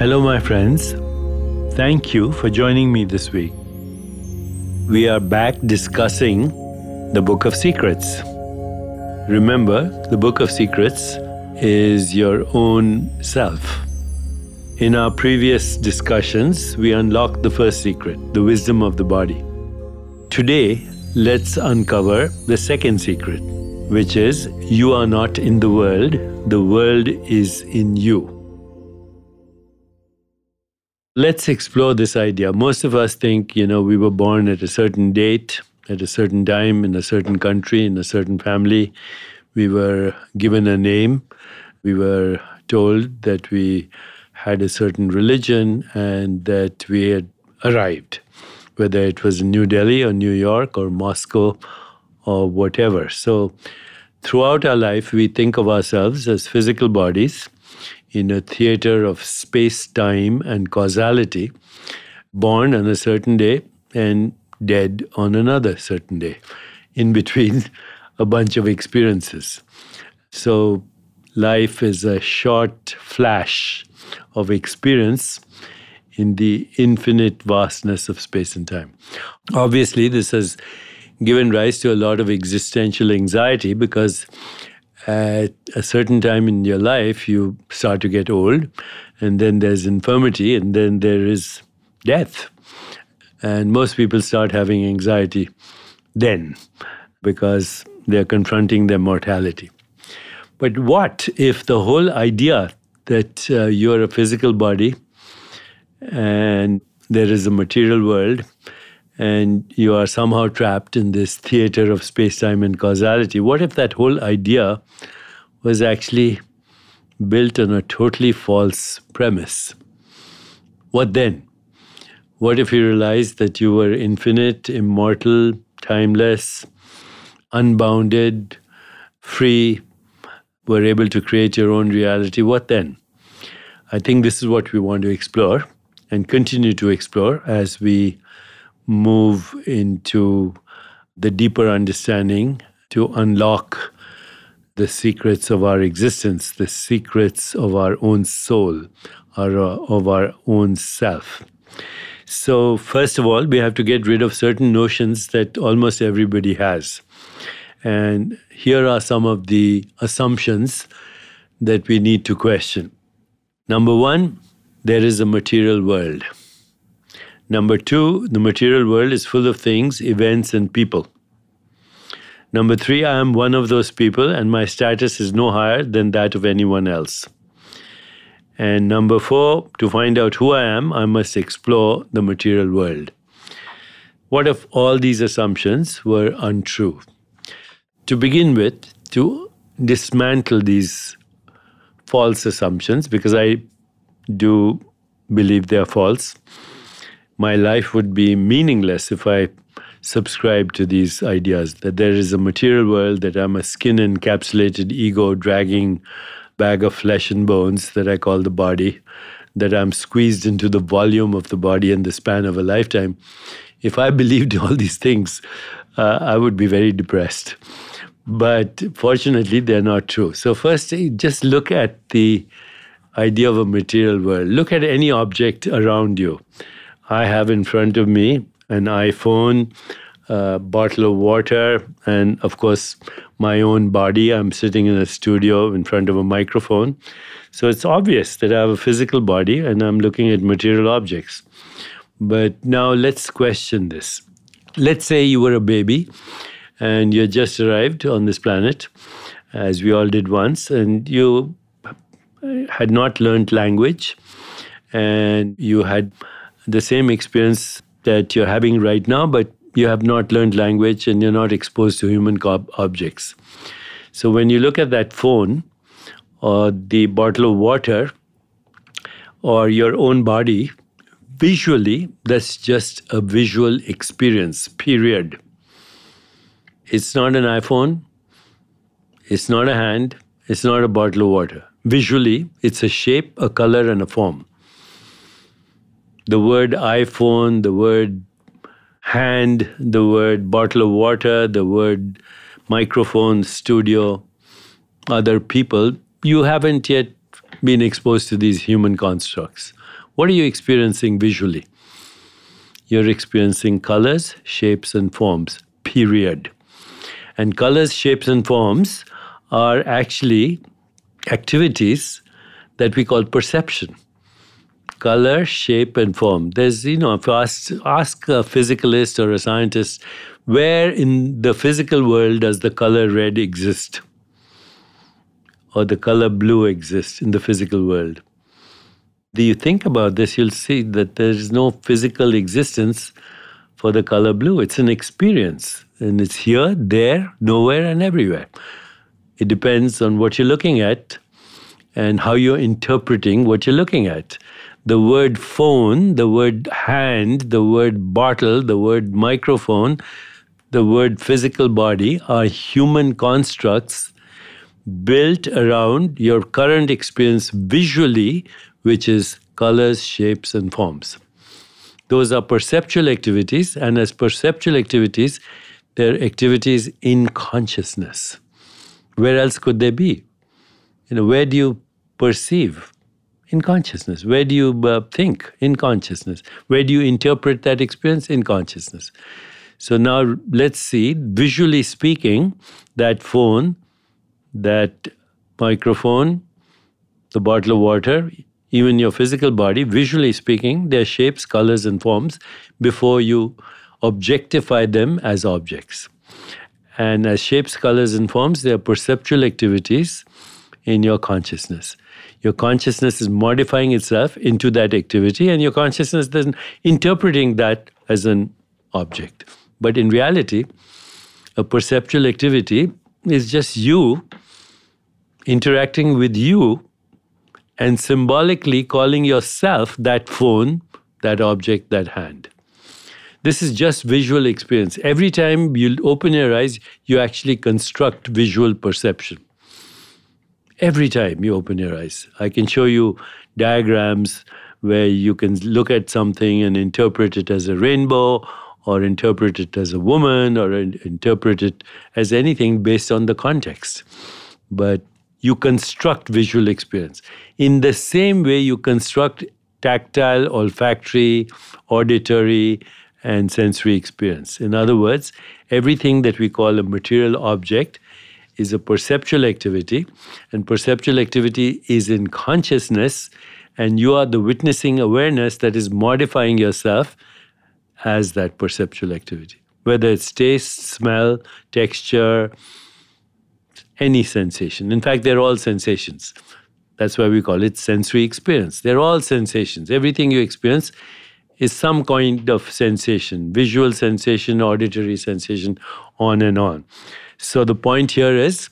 Hello, my friends. Thank you for joining me this week. We are back discussing the Book of Secrets. Remember, the Book of Secrets is your own self. In our previous discussions, we unlocked the first secret, the wisdom of the body. Today, let's uncover the second secret, which is you are not in the world, the world is in you. Let's explore this idea. Most of us think, you know, we were born at a certain date, at a certain time, in a certain country, in a certain family. We were given a name. We were told that we had a certain religion and that we had arrived, whether it was New Delhi or New York or Moscow or whatever. So, throughout our life, we think of ourselves as physical bodies in a theater of space, time, and causality, born on a certain day and dead on another certain day, in between a bunch of experiences. So, life is a short flash of experience in the infinite vastness of space and time. Obviously, this has given rise to a lot of existential anxiety because at a certain time in your life, you start to get old, and then there's infirmity, and then there is death. And most people start having anxiety then because they're confronting their mortality. But what if the whole idea that uh, you're a physical body and there is a material world and you are somehow trapped in this theater of space time and causality. What if that whole idea was actually built on a totally false premise? What then? What if you realized that you were infinite, immortal, timeless, unbounded, free, were able to create your own reality? What then? I think this is what we want to explore and continue to explore as we move into the deeper understanding to unlock the secrets of our existence, the secrets of our own soul, or uh, of our own self. So, first of all, we have to get rid of certain notions that almost everybody has. And here are some of the assumptions that we need to question. Number one, there is a material world. Number two, the material world is full of things, events, and people. Number three, I am one of those people, and my status is no higher than that of anyone else. And number four, to find out who I am, I must explore the material world. What if all these assumptions were untrue? To begin with, to dismantle these false assumptions, because I do believe they are false, my life would be meaningless if I subscribe to these ideas that there is a material world, that I'm a skin encapsulated ego dragging bag of flesh and bones that I call the body, that I'm squeezed into the volume of the body in the span of a lifetime. If I believed all these things, uh, I would be very depressed. But fortunately, they're not true. So, first, just look at the idea of a material world. Look at any object around you. I have in front of me an iPhone, a bottle of water, and of course, my own body. I'm sitting in a studio in front of a microphone. So it's obvious that I have a physical body and I'm looking at material objects. But now let's question this. Let's say you were a baby and you just arrived on this planet, as we all did once, and you had not learned language and you had the same experience that you're having right now, but you have not learned language and you're not exposed to human objects. So when you look at that phone or the bottle of water or your own body, visually, that's just a visual experience, period. It's not an iPhone, it's not a hand, it's not a bottle of water. Visually, it's a shape, a color, and a form the word iPhone, the word hand, the word bottle of water, the word microphone, studio, other people, you haven't yet been exposed to these human constructs. What are you experiencing visually? You're experiencing colors, shapes, and forms, period. And colors, shapes, and forms are actually activities that we call perception color, shape, and form. There's, you know, if you ask, ask a physicalist or a scientist, where in the physical world does the color red exist? Or the color blue exist in the physical world? Do you think about this, you'll see that there is no physical existence for the color blue. It's an experience, and it's here, there, nowhere, and everywhere. It depends on what you're looking at and how you're interpreting what you're looking at the word phone, the word hand, the word bottle, the word microphone, the word physical body are human constructs built around your current experience visually, which is colors, shapes, and forms. Those are perceptual activities, and as perceptual activities, they're activities in consciousness. Where else could they be? You know, where do you perceive? In consciousness. Where do you uh, think? In consciousness. Where do you interpret that experience? In consciousness. So now let's see, visually speaking, that phone, that microphone, the bottle of water, even your physical body, visually speaking, their shapes, colors, and forms before you objectify them as objects. And as shapes, colors, and forms, they are perceptual activities in your consciousness. Your consciousness is modifying itself into that activity, and your consciousness then interpreting that as an object. But in reality, a perceptual activity is just you interacting with you and symbolically calling yourself that phone, that object, that hand. This is just visual experience. Every time you open your eyes, you actually construct visual perception every time you open your eyes. I can show you diagrams where you can look at something and interpret it as a rainbow or interpret it as a woman or interpret it as anything based on the context. But you construct visual experience. In the same way, you construct tactile, olfactory, auditory, and sensory experience. In other words, everything that we call a material object is a perceptual activity, and perceptual activity is in consciousness, and you are the witnessing awareness that is modifying yourself as that perceptual activity. Whether it's taste, smell, texture, any sensation. In fact, they're all sensations. That's why we call it sensory experience. They're all sensations. Everything you experience is some kind of sensation visual sensation, auditory sensation, on and on. So the point here is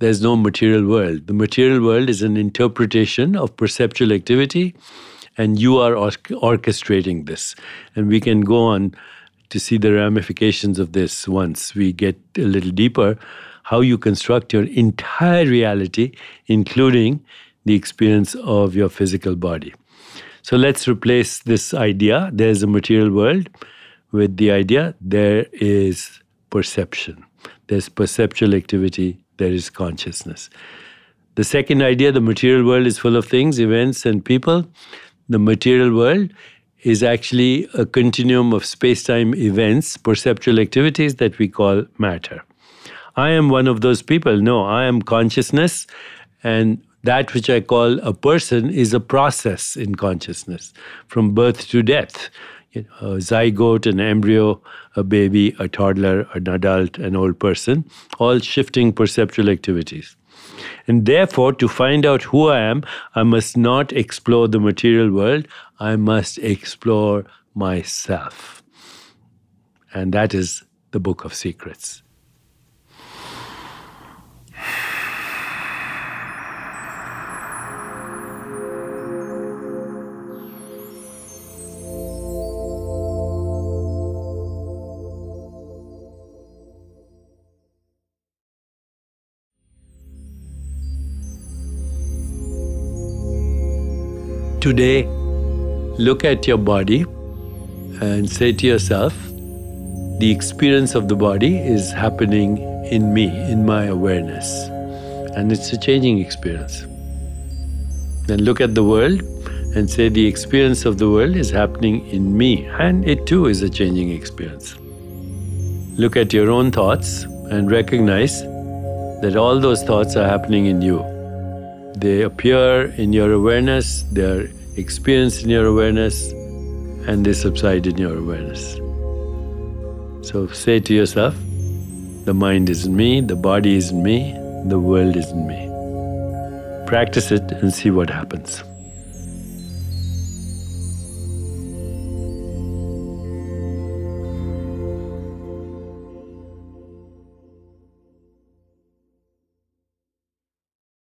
there's no material world. The material world is an interpretation of perceptual activity, and you are orchestrating this. And we can go on to see the ramifications of this once we get a little deeper how you construct your entire reality, including the experience of your physical body. So let's replace this idea there's a material world with the idea there is perception. There's perceptual activity, there is consciousness. The second idea the material world is full of things, events, and people. The material world is actually a continuum of space time events, perceptual activities that we call matter. I am one of those people. No, I am consciousness, and that which I call a person is a process in consciousness from birth to death a zygote, an embryo, a baby, a toddler, an adult, an old person, all shifting perceptual activities. And therefore, to find out who I am, I must not explore the material world, I must explore myself. And that is the Book of Secrets. Today, look at your body and say to yourself, the experience of the body is happening in me, in my awareness. And it's a changing experience. Then look at the world and say the experience of the world is happening in me, and it too is a changing experience. Look at your own thoughts and recognize that all those thoughts are happening in you. They appear in your awareness, they are experienced in your awareness, and they subside in your awareness. So say to yourself, the mind isn't me, the body isn't me, the world isn't me. Practice it and see what happens.